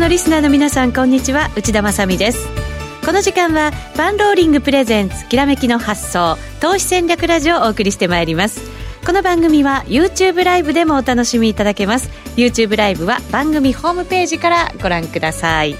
国のリスナーの皆さんこんにちは。内田まさです。この時間はパンローリングプレゼンツきらめきの発想投資戦略ラジオをお送りしてまいります。この番組は YouTube ライブでもお楽しみいただけます。YouTube ライブは番組ホームページからご覧ください。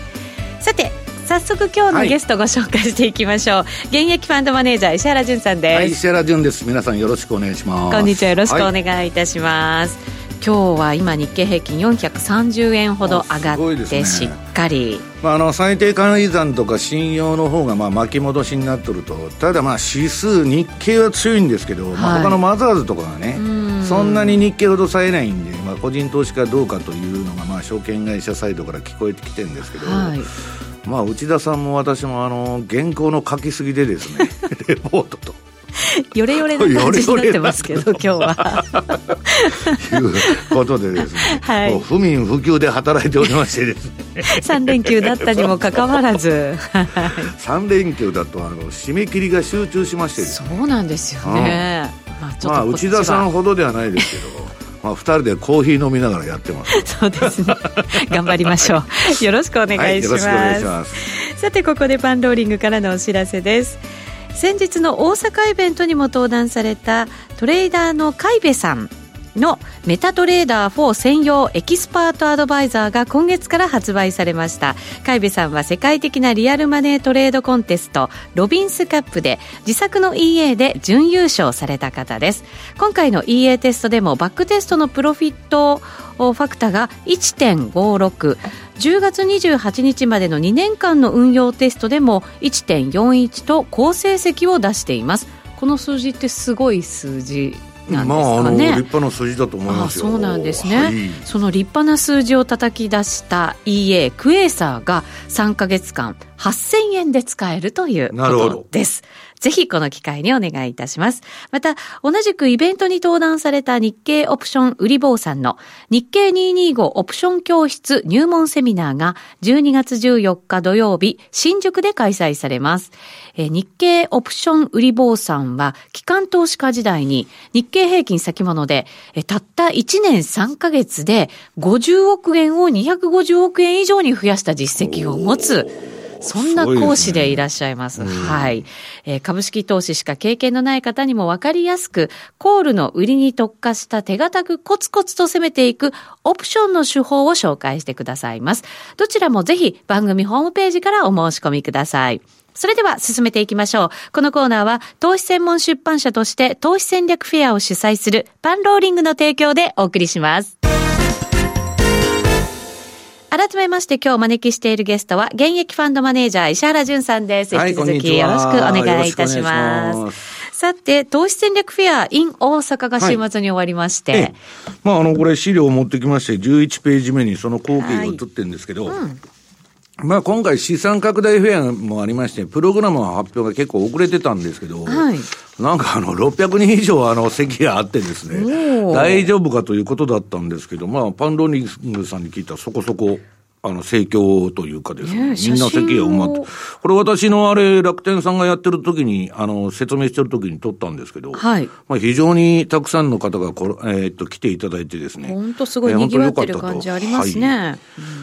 さて早速今日のゲストご紹介していきましょう、はい、現役ファンドマネージャー石原潤さんです、はい、石原潤です。皆さんよろしくお願いします。こんにちは。よろしくお願いいたします、はい今日は今日経平均430円ほど上がってしっかり、ね、まあ、あの最低換算とか信用の方がまあ巻き戻しになってるとただまあ指数日経は強いんですけど、はい、まあ、他のマザーズとかがねそんなに日経ほど冴えないんで、まあ、個人投資家どうかというのがまあ証券会社サイドから聞こえてきてるんですけど、はい、まあ、内田さんも私もあの原稿の書きすぎでですねレポートと。よれよれな感じになってますけど今日は。いうことでですね、はい、不眠不休で働いておりましてですね。3連休だったにもかかわらず。3連休だとあの締め切りが集中しましてそうなんですよね、うん、まあ、まあ、内田さんほどではないですけどまあ、2人でコーヒー飲みながらやってます。そうですね。頑張りましょう。よろしくお願いします。はい、ます。さてここでパンローリングからのお知らせです先日の大阪イベントにも登壇されたトレーダーの海部さん。のメタトレーダー4専用エキスパートアドバイザーが今月から発売されました。海部さんは世界的なリアルマネートレードコンテストロビンスカップで自作の EA で準優勝された方です今回の EA テストでもバックテストのプロフィットファクタが1.56 10月28日までの2年間の運用テストでも1.41と好成績を出しています。この数字ってすごい数字。なんですかね、まあ、立派な数字だと思いますそうなんですね、はい、その立派な数字を叩き出した EA クエーサーが3か月間8000円で使えるということですぜひこの機会にお願いいたします。また、同じくイベントに登壇された日経オプション売り坊さんの日経225オプション教室入門セミナーが12月14日土曜日、新宿で開催されます。え日経オプション売り坊さんは、機関投資家時代に日経平均先物で、えたった1年3ヶ月で50億円を250億円以上に増やした実績を持つ、そんな講師でいらっしゃいます。すね、はい、えー、株式投資しか経験のない方にもわかりやすく、コールの売りに特化した手堅くコツコツと攻めていくオプションの手法を紹介してくださいます。どちらもぜひ番組ホームページからお申し込みください。それでは進めていきましょう。このコーナーは投資専門出版社として投資戦略フェアを主催するパンローリングの提供でお送りします。改めまして今日お招きしているゲストは、現役ファンドマネージャー石原淳さんです。はい、引き続きよろしくお願いいたします。さて、投資戦略フェア in 大阪が週末に終わりまして。はい、まあ、あの、これ資料を持ってきまして、11ページ目にその光景が映ってるんですけど、はいうんまあ今回資産拡大フェアもありまして、プログラムの発表が結構遅れてたんですけど、はい、なんかあの、600人以上あの席があってですね、大丈夫かということだったんですけど、まあパンロニングさんに聞いたらそこそこあの、盛況というかですね、みんな席が埋まって、これ私のあれ、楽天さんがやってる時に、あの、説明してる時に撮ったんですけど、はい。まあ非常にたくさんの方がこれ、えー、っと、来ていただいてですね。本当すごい賑わってる感じありますね。はい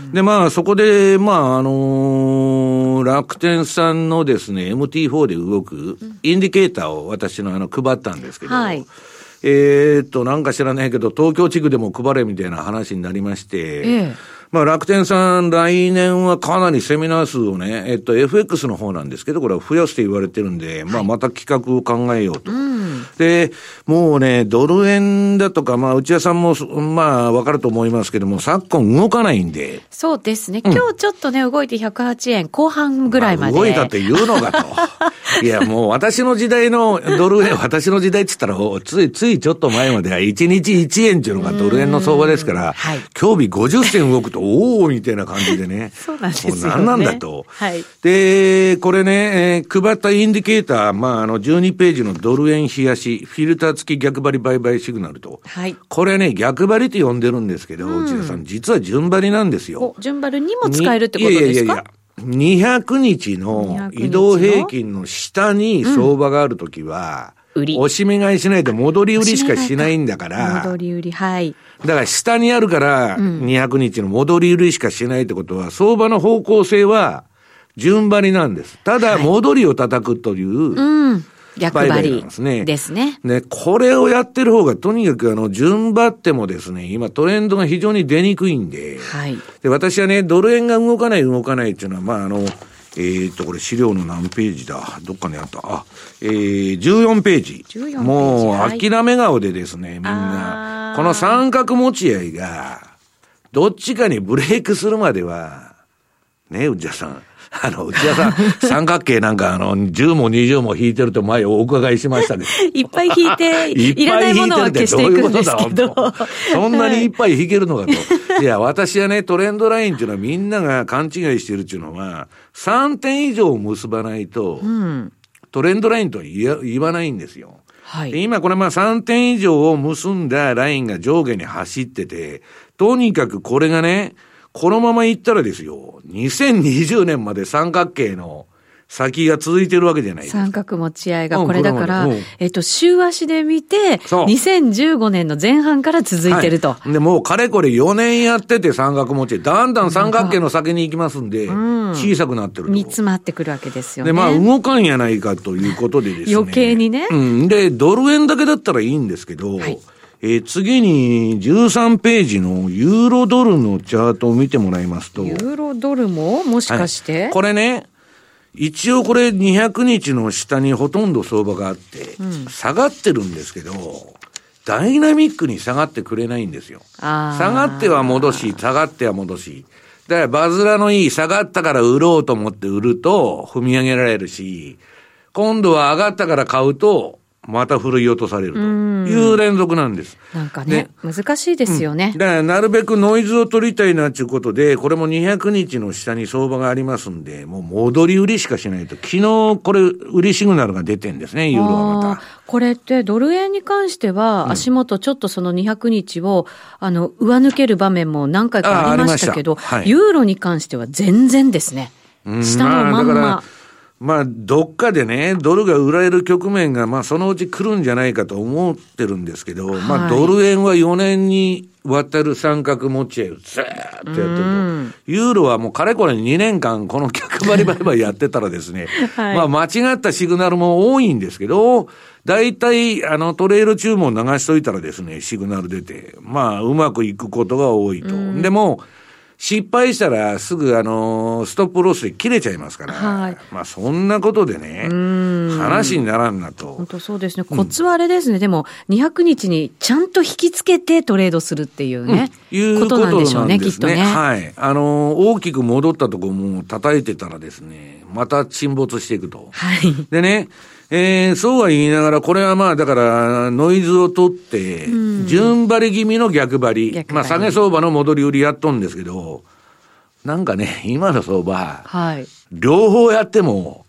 うん、で、まあそこで、まああのー、楽天さんのですね、MT4 で動くインディケーターを私のあの、配ったんですけど、はい。えー、っと、なんか知らないけど、東京地区でも配れみたいな話になりまして、ええまあ楽天さん、来年はかなりセミナー数をね、えっと、FX の方なんですけど、これは増やして言われてるんで、まあまた企画を考えようと。うん、で、もうね、ドル円だとか、まあ内田さんも、まあわかると思いますけども、昨今動かないんで。そうですね。今日ちょっとね、動いて108円後半ぐらいまで。まあ、動いたって言うのかと。いや、もう私の時代のドル円、私の時代って言ったら、つい、ついちょっと前までは1日1円っていうのがドル円の相場ですから、はい、今日日50銭動くとと、おおみたいな感じでね。そうなんですよ、ね。何なんだと。はい。で、これね、えー、配ったインディケーター、まあ、あの、12ページのドル円冷やし、フィルター付き逆張り売買シグナルと。はい。これね、逆張りって呼んでるんですけど、内田さん、実は順張りなんですよ。順張りにも使えるってことですか？いやいやいや。200日の移動平均の下に相場があるときは、売り。押し目買いしないと戻り売りしかしないんだから。戻り売り、はい。だから下にあるから、200日の戻り売りしかしないってことは、相場の方向性は順張りなんです。ただ、戻りを叩くという、うん。逆張りですね。ですね。ね、これをやってる方が、とにかくあの、順張ってもですね、今トレンドが非常に出にくいんで、はい。で、私はね、ドル円が動かない動かないっていうのは、まああの、えー、っと、これ資料の何ページだ？どっかにあった。あ、えー、14ページ。14ページ。もう、諦め顔でですね、みんな。この三角持ち合いが、どっちかにブレイクするまでは、ね、内田さん。あの、内田さん、三角形なんか、あの、10も20も引いてると前お伺いしましたけど。いっぱい引いて、いらないものは消していくんですけど。そんなにいっぱい引けるのかと。いや、私はね、トレンドラインっていうのはみんなが勘違いしてるっていうのは、3点以上結ばないと、うん、トレンドラインとは言わないんですよ。はい、今これまあ3点以上を結んだラインが上下に走ってて、とにかくこれがね、このまま行ったらですよ、2020年まで三角形の先が続いてるわけじゃないですか。三角持ち合いが、これだから、うん、えっと、週足で見て、2015年の前半から続いてると。はい、で、もうかれこれ4年やってて三角持ち合い、だんだん三角形の先に行きますんで、小さくなってる煮詰まってくるわけですよね。で、まあ、動かんやないかということでですね。余計にね。うん。で、ドル円だけだったらいいんですけど、はいえー、次に13ページのユーロドルのチャートを見てもらいますと。ユーロドルももしかして、はい、これね、一応これ200日の下にほとんど相場があって、下がってるんですけど、ダイナミックに下がってくれないんですよ。下がっては戻し、下がっては戻し。だからバズらのいい下がったから売ろうと思って売ると踏み上げられるし、今度は上がったから買うとまたふるい落とされるという連続なんです。なんかね、ね難しいですよね、うん、だからなるべくノイズを取りたいなということで、これも200日の下に相場がありますんで、もう戻り売りしかしないと。昨日これ売りシグナルが出てんですね、ユーロはまた。これってドル円に関しては、足元ちょっとその200日を、あの、上抜ける場面も何回かありましたけど、はい、ユーロに関しては全然ですね。下のまんま。まあまあ、どっかでね、ドルが売られる局面が、まあ、そのうち来るんじゃないかと思ってるんですけど、はい、まあ、ドル円は4年にわたる三角持ち合いをずーっとやってると。ユーロはもうかれこれ2年間、この逆張り売買やってたらですね、はい、まあ、間違ったシグナルも多いんですけど、大体、あの、トレール注文流しといたらですね、シグナル出て、まあ、うまくいくことが多いと。でも、失敗したらすぐあの、ストップロスで切れちゃいますから、はい、まあそんなことでね、話にならんなと。本当そうですね。コツはあれですね。うん、でも、200日にちゃんと引きつけてトレードするっていうね。うん、いうことなんでしょうね、きっとね。はい。あの、大きく戻ったところも叩いてたらですね、また沈没していくと。はい。でね、えー、そうは言いながら、これはまあ、だから、ノイズを取って、順張り気味の逆張り。まあ、下げ相場の戻り売りやっとんですけど、なんかね、今の相場、はい、両方やっても、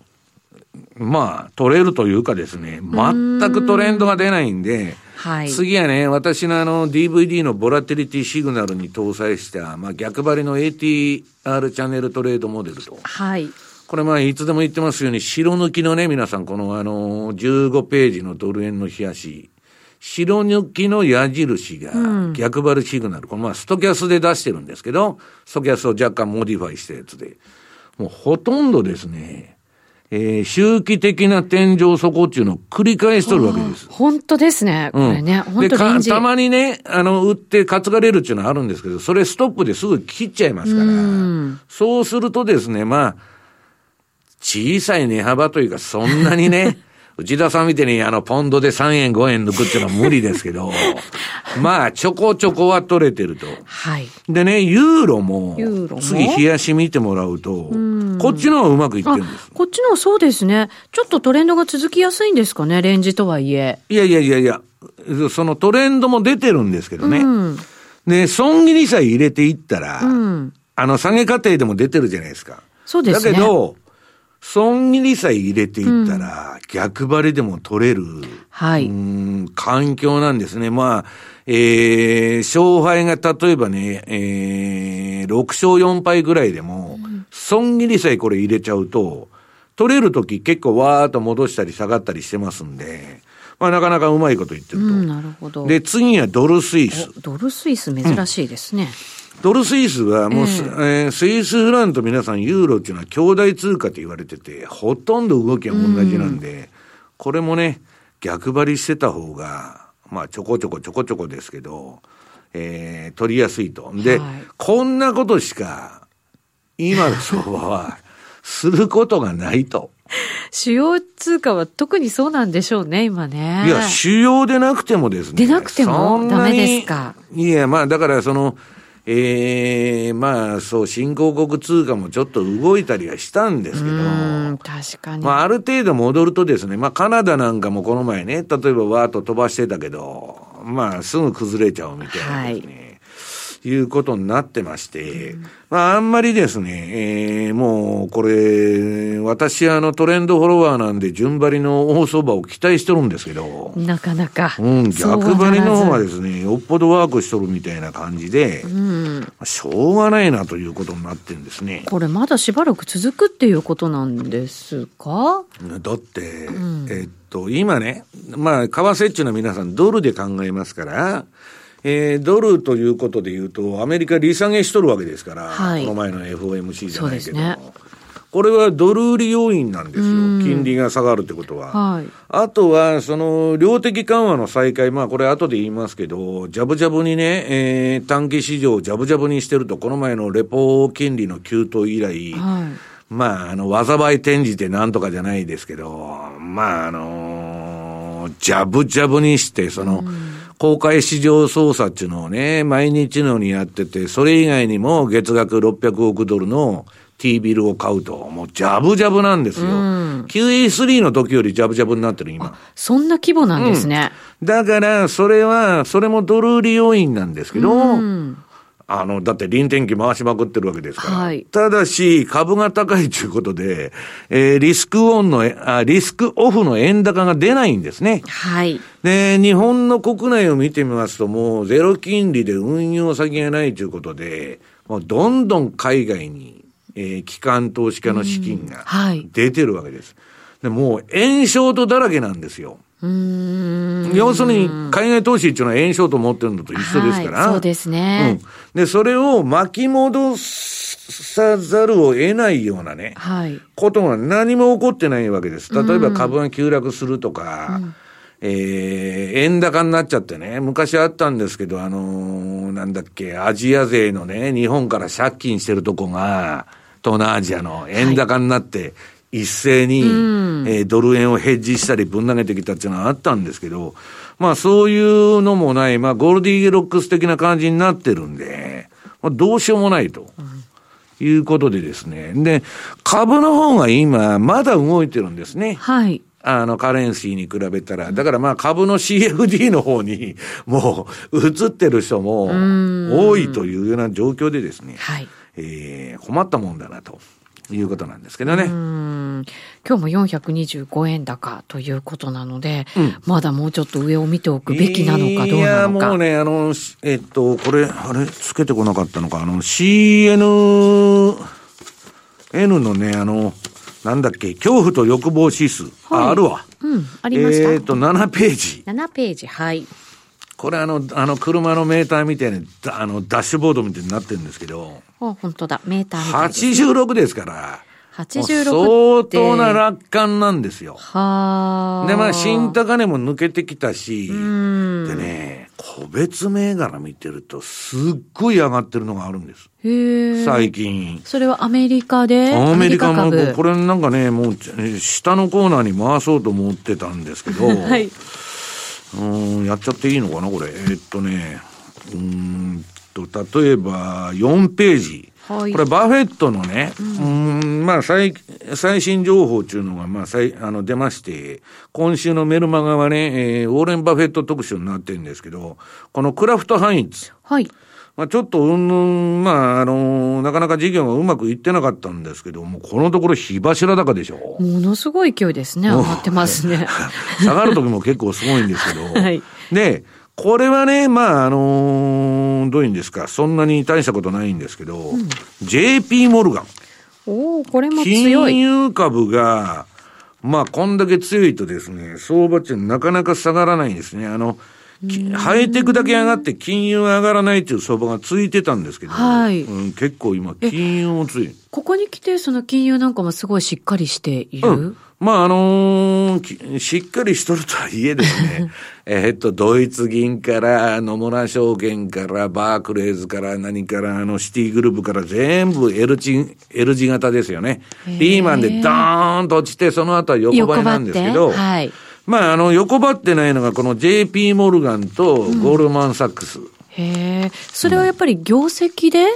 まあ、取れるというかですね、全くトレンドが出ないんで、はい、次はね、私のあの DVD のボラテリティシグナルに搭載した、まあ、逆張りの ATR チャンネルトレードモデルと。はい。これまあいつでも言ってますように、白抜きのね、皆さん、このあの、15ページのドル円の日足、白抜きの矢印が逆張りシグナル、うん、このまあストキャスで出してるんですけど、ストキャスを若干モディファイしたやつで、もうほとんどですね、えー、周期的な天井底っていうのを繰り返しとるわけです。本当ですね。これね。うん、本当でたまにね、あの、売って担がれるっていうのはあるんですけど、それストップですぐ切っちゃいますから、うそうするとですね、まあ、小さい値幅というか、そんなにね、内田さんみたいにあの、ポンドで3円5円抜くっていうのは無理ですけど、まあ、ちょこちょこは取れてると。はい。でね、ユーロも、次冷やし見てもらうと、こっちの方がうまくいってるんです。こっちのそうですね。ちょっとトレンドが続きやすいんですかね、レンジとはいえ。いやいやいやいや、そのトレンドも出てるんですけどね。うん、で、損切りさえ入れていったら、うん、あの、下げ過程でも出てるじゃないですか。そうですね。だけど、損切りさえ入れていったら、逆張りでも取れる、はい。環境なんですね。まあ、えー、勝敗が例えばね、えー、6勝4敗ぐらいでも、損切りさえこれ入れちゃうと、取れるとき結構わーっと戻したり下がったりしてますんで、まあ、なかなかうまいこと言ってると。なるほど。で、次はドルスイス。ドルスイス珍しいですね。うん、ドルスイスはもう、えー、えー、スイスフランと皆さんユーロっていうのは兄弟通貨と言われてて、ほとんど動きは同じなんで、うん、これもね、逆張りしてた方が、まあちょこちょこちょこちょこですけど、えー、取りやすいと。で、はい、こんなことしか、今の相場は、することがないと。主要通貨は特にそうなんでしょうね、今ね。いや、主要でなくてもですね。でなくてもダメですか？いや、まあだからその、ええー、まあそう、新興国通貨もちょっと動いたりはしたんですけど、確かに。まあある程度戻るとですね、まあカナダなんかもこの前ね、例えばわーっと飛ばしてたけど、まあすぐ崩れちゃうみたいなですね。はいいうことになってまして、うん、まあ、あんまりですね、えー、もう、これ、私、あの、トレンドフォロワーなんで、順張りの大相場を期待してるんですけど、なかなか。うん、逆張りの方がですね、よっぽどワークしとるみたいな感じで、うん、しょうがないなということになってるんですね。これ、まだしばらく続くっていうことなんですか？だって、うん、えっと、今ね、まあ、為替っちゅうのは皆さんドルで考えますから、えー、ドルということでいうと、アメリカ利下げしとるわけですから、はい、この前の FOMC じゃないけど、ね、これはドル売り要因なんですよ、金利が下がるってことは。はい、あとは、その、量的緩和の再開、まあこれ後で言いますけど、ジャブジャブにね、えー、短期市場をジャブジャブにしてると、この前のレポ金利の急騰以来、はい、まあ、あの、災い転じてなんとかじゃないですけど、まあ、あのー、ジャブジャブにして、その、うん公開市場操作っていうのをね、毎日のようにやってて、それ以外にも月額600億ドルの T ビルを買うと、もうジャブジャブなんですよ。うん、QE3 の時よりジャブジャブになってる今。そんな規模なんですね。うん、だから、それは、それもドル売り要因なんですけど、うんあの、だって臨転機回しまくってるわけですから。はい、ただし、株が高いということで、えー、リスクオンのあ、リスクオフの円高が出ないんですね。はい。で、日本の国内を見てみますと、もうゼロ金利で運用先がないということで、もうどんどん海外に、えー、機関投資家の資金が出てるわけです。でもう、円ショートだらけなんですよ。要するに、海外投資っていうのは円ショート持ってるのと一緒ですから。はい、そうですね。うん。で、それを巻き戻さざるを得ないようなね、はい、ことが何も起こってないわけです。例えば株が急落するとか、うんえー、円高になっちゃってね、昔あったんですけど、あのー、なんだっけ、アジア勢のね、日本から借金してるとこが、東南アジアの円高になって、はい一斉に、うん、えー、ドル円をヘッジしたりぶん投げてきたっていうのはあったんですけど、まあそういうのもない、まあゴールディーロックス的な感じになってるんで、まあどうしようもないと。いうことでですね。で、株の方が今、まだ動いてるんですね。はい。あの、カレンシーに比べたら。だからまあ株の CFD の方に、もう、移ってる人も多いというような状況でですね。はい。えー、困ったもんだなと。いうことなんですけどね。今日も425円高ということなので、うん、まだもうちょっと上を見ておくべきなのかどうなのか。いや、もうね、あの、えっと、これ、あれ、つけてこなかったのか、あの、CN、N のね、あの、なんだっけ、恐怖と欲望指数。はい、あ、あるわ。うん、ありました。えっと、7ページ。7ページ、はい。これあの、あの車のメーターみたいに、あの、ダッシュボードみたいになってるんですけど。あ、本当だ。メーターみたいです、ね。86ですから。86相当な楽観なんですよ。はで、まあ、新高値も抜けてきたし、でね、個別銘柄見てると、すっごい上がってるのがあるんです。へ最近。それはアメリカで？アメリカも、これなんかね、もう、下のコーナーに回そうと思ってたんですけど、はい。うん、やっちゃっていいのかな、これ。えー、っとね、うんと、例えば、4ページ。はい、これ、バフェットのね、うん、うんまあ最、最新情報っていうのが、まあ、最、あの、出まして、今週のメルマガはね、えー、ウォーレン・バフェット特集になってるんですけど、このクラフト・ハインツ。はい。まあ、ちょっと、うんぬん、まあ、あのー、なかなか事業がうまくいってなかったんですけども、このところ火柱高でしょ。ものすごい勢いですね。上がってますね。下がる時も結構すごいんですけど。はい。で、これはね、まあ、あのー、どういうんですか、そんなに大したことないんですけど、うん、JP モルガン。おおこれも強い。金融株が、まあ、こんだけ強いとですね、相場ってなかなか下がらないんですね。あの、ハイテクだけ上がって金融上がらないっていう相場が続いてたんですけど、はい、うん、結構今、金融もつい。ここに来て、その金融なんかもすごいしっかりしている、うんまあ、あのー、しっかりしとるとはいえですね、えっと、ドイツ銀から、野村証券から、バークレーズから何から、あの、シティグループから全部 L 字、L 字型ですよね。リーマンでドーンと落ちて、その後は横ばいなんですけど、はい。まあ、あの、横ばってないのが、この JP モルガンとゴールマンサックス。うん、へえ。それはやっぱり業績で、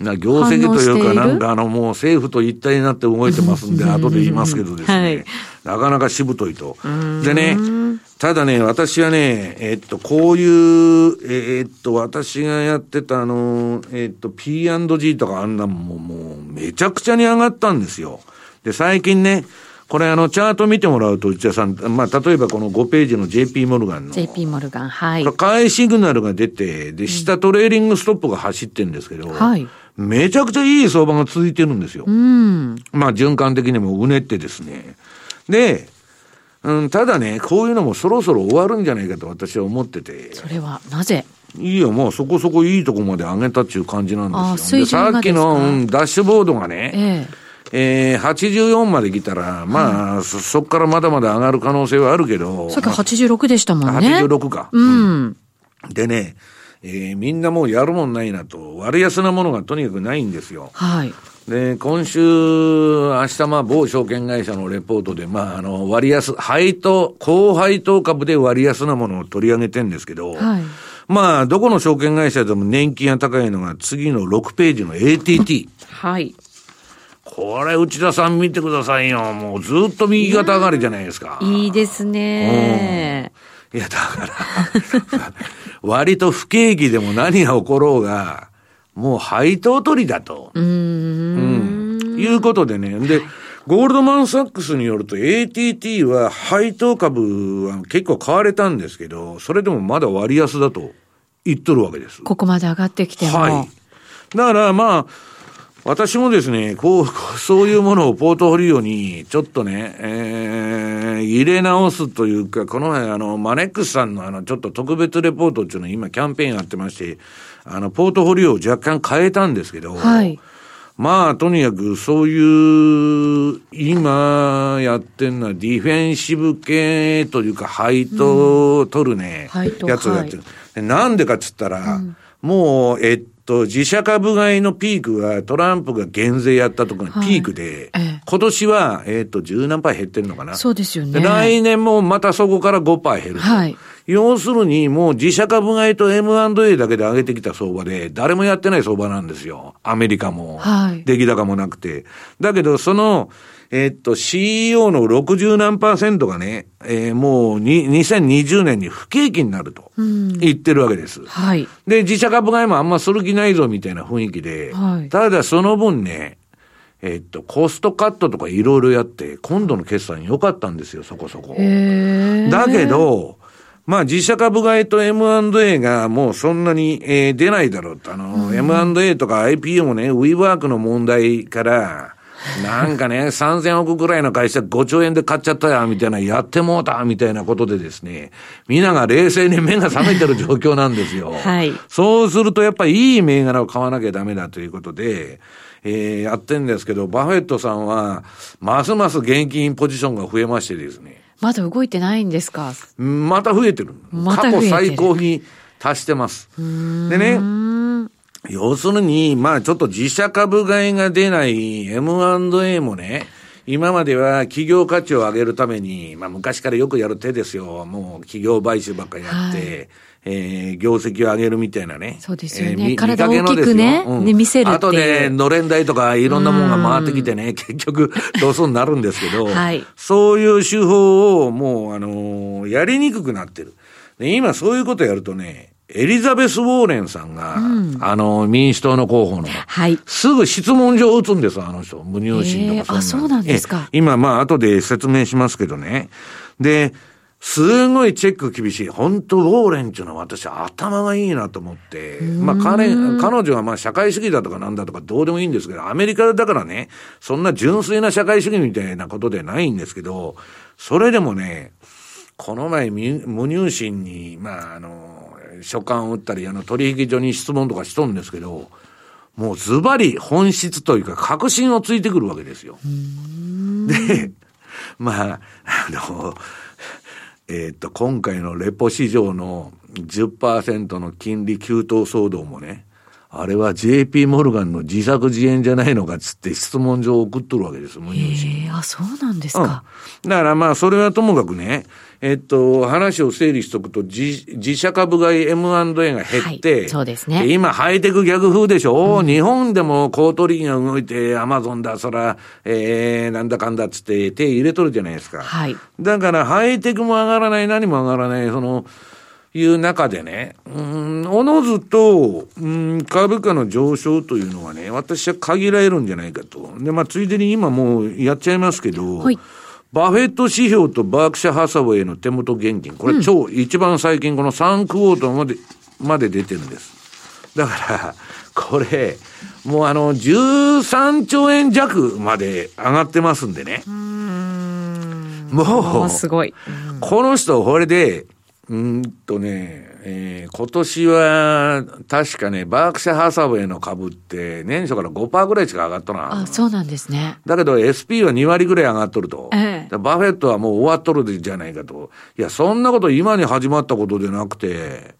な業績というか、なんかあの、もう政府と一体になって動いてますんで、後で言いますけどですね、はい、なかなかしぶといと。でね、ただね、私はね、えっと、こういう、えっと、私がやってたあの、えっと、P&G とかあんなんももう、めちゃくちゃに上がったんですよ。で、最近ね、これあの、チャート見てもらうと、内田さん、まあ、例えばこの5ページの JP モルガンの。JP モルガン、はい。買いシグナルが出て、で、下トレーリングストップが走ってるんですけど、はい。めちゃくちゃいい相場が続いてるんですよ。うん。まあ、循環的にもうねってですね。で、うん、ただね、こういうのもそろそろ終わるんじゃないかと私は思ってて。それはなぜ？いいよ、もうそこそこいいとこまで上げたっていう感じなんですよ。でさっきの、うん、ダッシュボードがね、えええー、84まで来たら、まあ、はい、そ、そこからまだまだ上がる可能性はあるけど。さっき86でしたもんね。86か。うん。でね、えー、みんなもうやるもんないなと、割安なものがとにかくないんですよ。はい。で、今週、明日、まあ、某証券会社のレポートで、まあ、あの、割安、配当、高配当株で割安なものを取り上げてんですけど、はい。まあ、どこの証券会社でも年金が高いのが次の6ページの ATT。はい。これ、内田さん見てくださいよ。もうずっと右肩上がりじゃないですか。いいですね。いや、だから 割と不景気でも何が起ころうが、もう配当取りだと。うん。うん。いうことでね。で、ゴールドマンサックスによると ATT は配当株は結構買われたんですけど、それでもまだ割安だと言っとるわけです。ここまで上がってきても。はい。だからまあ、私もですね、こう、そういうものをポートフォリオに、ちょっとね、えー、入れ直すというか、この辺、あの、マネックスさんのあの、ちょっと特別レポートっていうの今キャンペーンやってまして、あの、ポートフォリオを若干変えたんですけど、はい。まあ、とにかく、そういう、今やってんのは、ディフェンシブ系というか、配当を取るね、うん、やつをやってる。はい、なんでかっつったら、うん、もう、えっと、自社株買いのピークはトランプが減税やったとかのピークで、はい、今年は、えっと、十何パー減ってるのかな。そうですよね。来年もまたそこから5パー減る。はい。要するに、もう自社株買いと M&A だけで上げてきた相場で、誰もやってない相場なんですよ。アメリカも。はい。出来高もなくて。だけど、その、えっと、CEO の60何パーセントがね、えー、もうに、2020年に不景気になると言ってるわけです。はい。で、自社株買いもあんまする気ないぞみたいな雰囲気で、はい。ただその分ね、えっと、コストカットとかいろいろやって、今度の決算良かったんですよ、そこそこ。だけど、まあ自社株買いと M&A がもうそんなに、えー、出ないだろうと。あの、うん、M&A とか IPO もね、ウィーワークの問題から、なんかね、3000億ぐらいの会社5兆円で買っちゃったや、みたいな、やってもうた、みたいなことでですね、みんなが冷静に目が覚めてる状況なんですよ。はい。そうするとやっぱりいい銘柄を買わなきゃダメだということで、えー、やってんですけど、バフェットさんは、ますます現金ポジションが増えましてですね。まだ動いてないんですか？また増えてる。また過去最高に達してます。でね、要するに、まあちょっと自社株買いが出ない M&A もね、今までは企業価値を上げるために、まあ昔からよくやる手ですよ。もう企業買収ばっかりやって、はい、えー、業績を上げるみたいなね。そうですよね。えー、体大きくね、うん、ね、見せる。あとね、のれん台とかいろんなものが回ってきてね、結局、どうすになるんですけど、はい、そういう手法をもう、あのー、やりにくくなってる。で今そういうことやるとね、エリザベス・ウォーレンさんが、うん、あの、民主党の候補の、はい。すぐ質問状を打つんですあの人。無入信とかそあ、そうなんですか。今、まあ、後で説明しますけどね。で、すごいチェック厳しい。本当ウォーレンっていうのは私頭がいいなと思って。まあ彼、彼女はまあ社会主義だとかなんだとかどうでもいいんですけど、アメリカだからね、そんな純粋な社会主義みたいなことでないんですけど、それでもね、この前、無入信に、まあ、あの、書簡を打ったり、あの、取引所に質問とかしとんですけど、もうズバリ本質というか確信をついてくるわけですよ。で、まあ、あの、えっ、と、今回のレポ市場の10%の金利急騰騒動もね、あれは JP モルガンの自作自演じゃないのかっつって質問状を送っとるわけです、無入信。えあ、そうなんですか。うん、だからまあ、それはともかくね、えっと、話を整理しとくと、自自社株買い M&A が減って、はい、そうですね。今、ハイテク逆風でしょ、うん、日本でも高取引が動いて、アマゾンだ、そら、えー、なんだかんだっつって手入れとるじゃないですか。はい。だから、ハイテクも上がらない、何も上がらない、その、いう中でね、うん、おのずと、うん、株価の上昇というのはね、私は限られるんじゃないかと。で、まあ、ついでに今もうやっちゃいますけど、はい。バフェット指標とバークシャハサウェイの手元現金、これ超、うん、一番最近この3クォーターまで、まで出てるんです。だから、これ、もうあの、13兆円弱まで上がってますんでね。もう、すごい。この人、これで、うんとね、えー、今年は、確かね、バークシャハサウェイの株って、年初から5%ぐらいしか上がっとな。あ、そうなんですね。だけど SP は2割ぐらい上がっとると。ええ、バフェットはもう終わっとるじゃないかと。いや、そんなこと今に始まったことでなくて、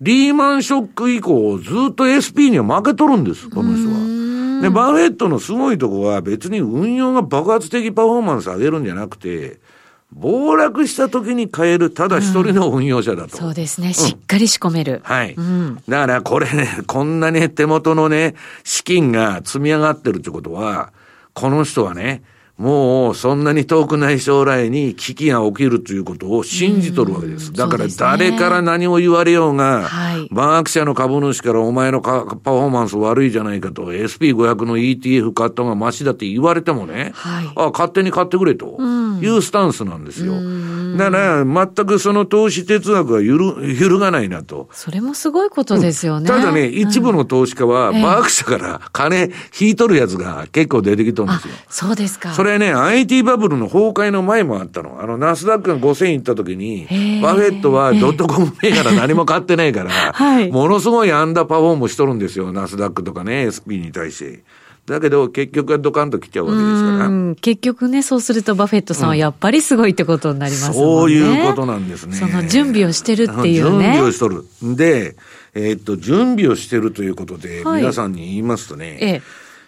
リーマンショック以降、ずっと SP には負けとるんです、この人は。で、バフェットのすごいとこは別に運用が爆発的パフォーマンス上げるんじゃなくて、暴落した時に買えるただ一人の運用者だと、うん、そうですね。しっかり仕込める。はい。うん、だからこれね、こんなね、手元のね、資金が積み上がってるってことは、この人はね、もうそんなに遠くない将来に危機が起きるということを信じとるわけです。だから誰から何を言われようが、はい、マーク社の株主からお前のパフォーマンス悪いじゃないかと、SP500 の ETF 買った方がマシだって言われてもね、はい、あ勝手に買ってくれというスタンスなんですよ。だから全くその投資哲学は揺る揺るがないなと。それもすごいことですよね。ただね、一部の投資家は、マーク社から金引いとるやつが結構出てきとるんですよ。そうですか。それね、IT バブルの崩壊の前もあったの。あの、ナスダックが5000行った時に、バフェットはドットコム銘柄何も買ってないから、はい、ものすごいアンダーパフォームしとるんですよ。ナスダックとかね、SP に対して。だけど、結局はドカンと来ちゃうわけですから。結局ね、そうするとバフェットさんはやっぱりすごいってことになりますもんね。そういうことなんですね。その準備をしてるっていうね。準備をしとる。で、えー、っと、準備をしてるということで、皆さんに言いますとね、ええ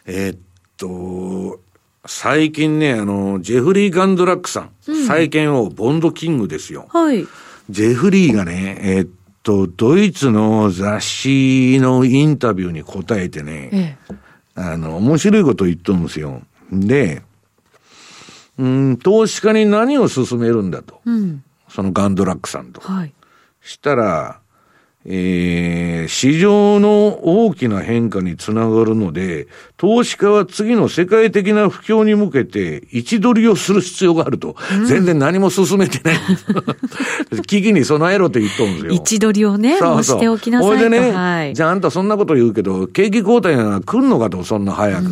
えー、っと、最近ね、あの、ジェフリー・ガンドラックさん、うん、王、ボンドキングですよ。はい。ジェフリーがね、えー、っと、ドイツの雑誌のインタビューに答えてね、ええ、あの、面白いこと言っとるんですよ。で、うん、投資家に何を勧めるんだと。うん、そのガンドラックさんと。はい。したら、えー、市場の大きな変化につながるので、投資家は次の世界的な不況に向けて位置取りをする必要があると。うん、全然何も進めてない。危機に備えろって言っとるんですよ。位置取りをね、そうそうしておきなさいと。ほいでね、はい、じゃああんたそんなこと言うけど、景気後退が来るのかと、そんな早く。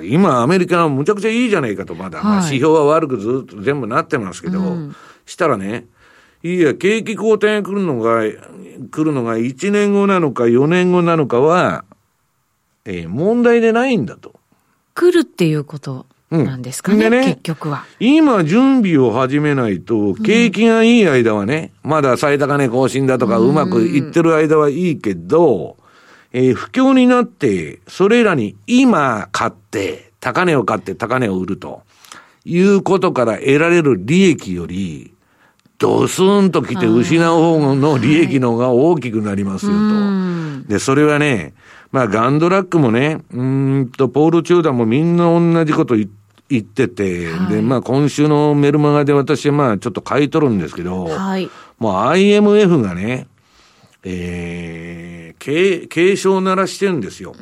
うん、今アメリカはむちゃくちゃいいじゃないかと、まだ。はい、まあ、指標は悪くずっと全部なってますけど、うん、したらね、いや、景気後退が来るのが、来るのが1年後なのか4年後なのかは、えー、問題でないんだと。来るっていうことなんですかね、うん、ね結局は。今準備を始めないと、景気がいい間はね、うん、まだ最高値更新だとかうまくいってる間はいいけど、えー、不況になって、それらに今買って、高値を買って高値を売るということから得られる利益より、ドスンと来て失う方の利益の方が大きくなりますよと。で、それはね、まあ、ガンドラックもね、うんと、ポール・チューダーもみんな同じこと言ってて、はい、で、まあ、今週のメルマガで私はまあ、ちょっと書いとるんですけど、はい、もう IMF がね、えー、警、警鐘を鳴らしてるんですよ。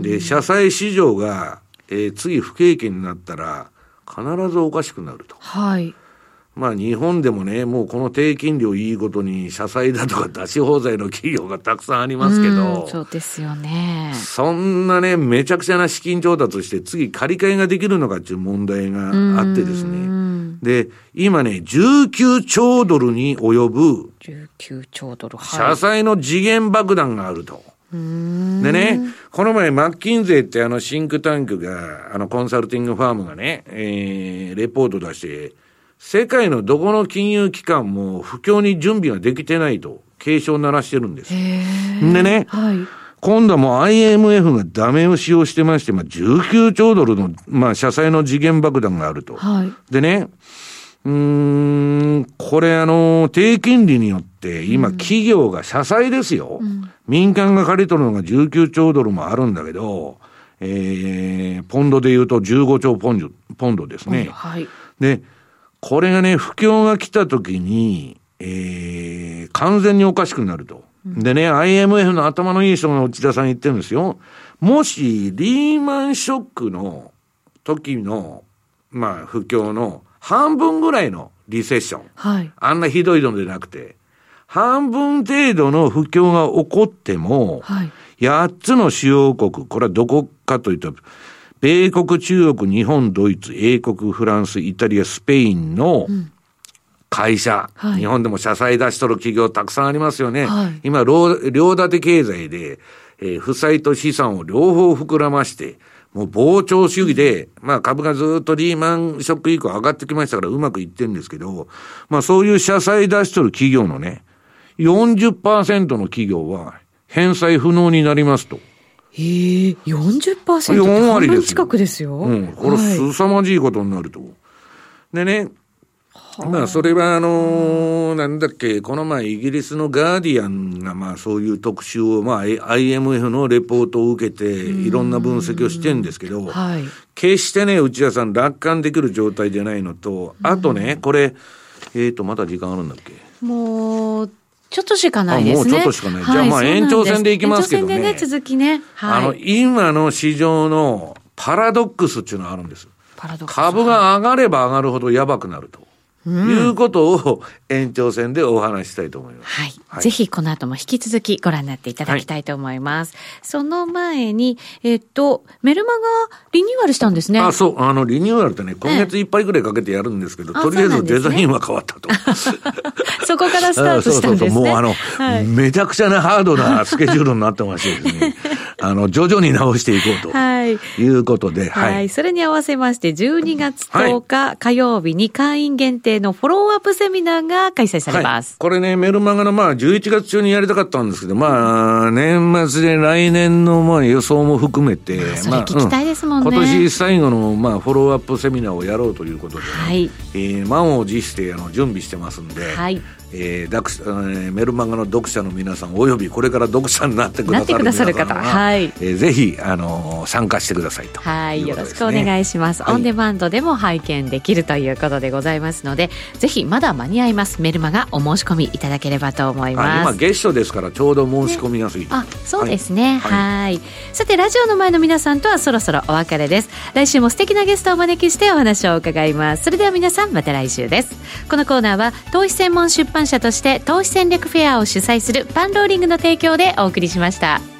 で、社債市場が、えー、次不景気になったら、必ずおかしくなると。はい。まあ日本でもね、もうこの低金利をいいことに、社債だとか出し放題の企業がたくさんありますけど、そうですよね。そんなね、めちゃくちゃな資金調達して次借り換えができるのかっていう問題があってですね。で、今ね、19兆ドルに及ぶ、19兆ドル、はい、社債の次元爆弾があると。でね、この前、マッキンゼーってあのシンクタンクが、あのコンサルティングファームがね、えー、レポート出して、世界のどこの金融機関も不況に準備ができてないと警鐘を鳴らしてるんです。でね、はい、今度はもう IMF がダメ押しをしてまして、まあ、19兆ドルの、まあ、社債の次元爆弾があると。はい、でね、うん、これあの、低金利によって、今企業が社債ですよ。うん、民間が借り取るのが19兆ドルもあるんだけど、えー、ポンドで言うと15兆ポンドポンドですね。はい、で、これがね、不況が来た時に、えー、完全におかしくなると。でね、IMF の頭のいい人が内田さん言ってるんですよ。もし、リーマンショックの時の、まあ、不況の半分ぐらいのリセッション。はい。あんなひどいのでなくて、半分程度の不況が起こっても、はい。8つの主要国、これはどこかというと、米国、中国、日本、ドイツ、英国、フランス、イタリア、スペインの会社、うんはい、日本でも社債出しとる企業たくさんありますよね。はい、今、両立て経済で、えー、負債と資産を両方膨らまして、もう膨張主義で、まあ株がずっとリーマンショック以降上がってきましたからうまくいってるんですけど、まあそういう社債出しとる企業のね、40%の企業は返済不能になりますと。ええー、40%って半分近くですよ。うん。これ、凄まじいことになると。はい、でね、まあ、それは、あのー、なんだっけ、この前、イギリスのガーディアンが、まあ、そういう特集を、まあ、IMF のレポートを受けて、いろんな分析をしてるんですけど、はい、決してね、内田さん、楽観できる状態じゃないのと、あとね、これ、えっ、ー、と、まだ時間あるんだっけ？もう、ちょっとしかないですね。もうちょっとしかない。はい、じゃあまあ延長戦でいきますけどね。延長戦でね、続きね。はい、あの、今の市場のパラドックスっていうのがあるんです。パラドックス。株が上がれば上がるほどやばくなると。いうことを延長戦でお話したいと思います。はい。はい、ぜひこの後も引き続きご覧になっていただきたいと思います。はい、その前に、えっと、メルマがリニューアルしたんですね。あ、そう。あの、リニューアルってね、今月いっぱいぐらいかけてやるんですけど、とりあえずデザインは変わったと。そこからスタートしたんですね。そうそうそうもうあの、はい、めちゃくちゃなハードなスケジュールになってましてですね。あの、徐々に直していこうと。はい。いうことで、はい。はい。それに合わせまして、12月10日火曜日に会員限定のフォローアップセミナーが開催されます。はい、これね、メルマガのまあ、11月中にやりたかったんですけど、まあ、年末で来年のまあ予想も含めて、まあ、聞きたいですもんね。今年最後のまあ、フォローアップセミナーをやろうということで、ね、はい。えー、満を持してあの準備してますんで、はい。えー、読えー、メルマガの読者の皆さんおよびこれから読者になってくださる方、はい、えー、ぜひ、あのー、参加してくださいと。はい、よろしくお願いします、はい、オンデマンドでも拝見できるということでございますのでぜひまだ間に合います。メルマガお申し込みいただければと思います。今ゲストですからちょうど申し込みやすい、ね、あそうですね。はい。さてラジオの前の皆さんとはそろそろお別れです。来週も素敵なゲストをお招きしてお話を伺います。それでは皆さんまた来週です。このコーナーは投資専門出版社として投資戦略フェアを主催するパンローリングの提供でお送りしました。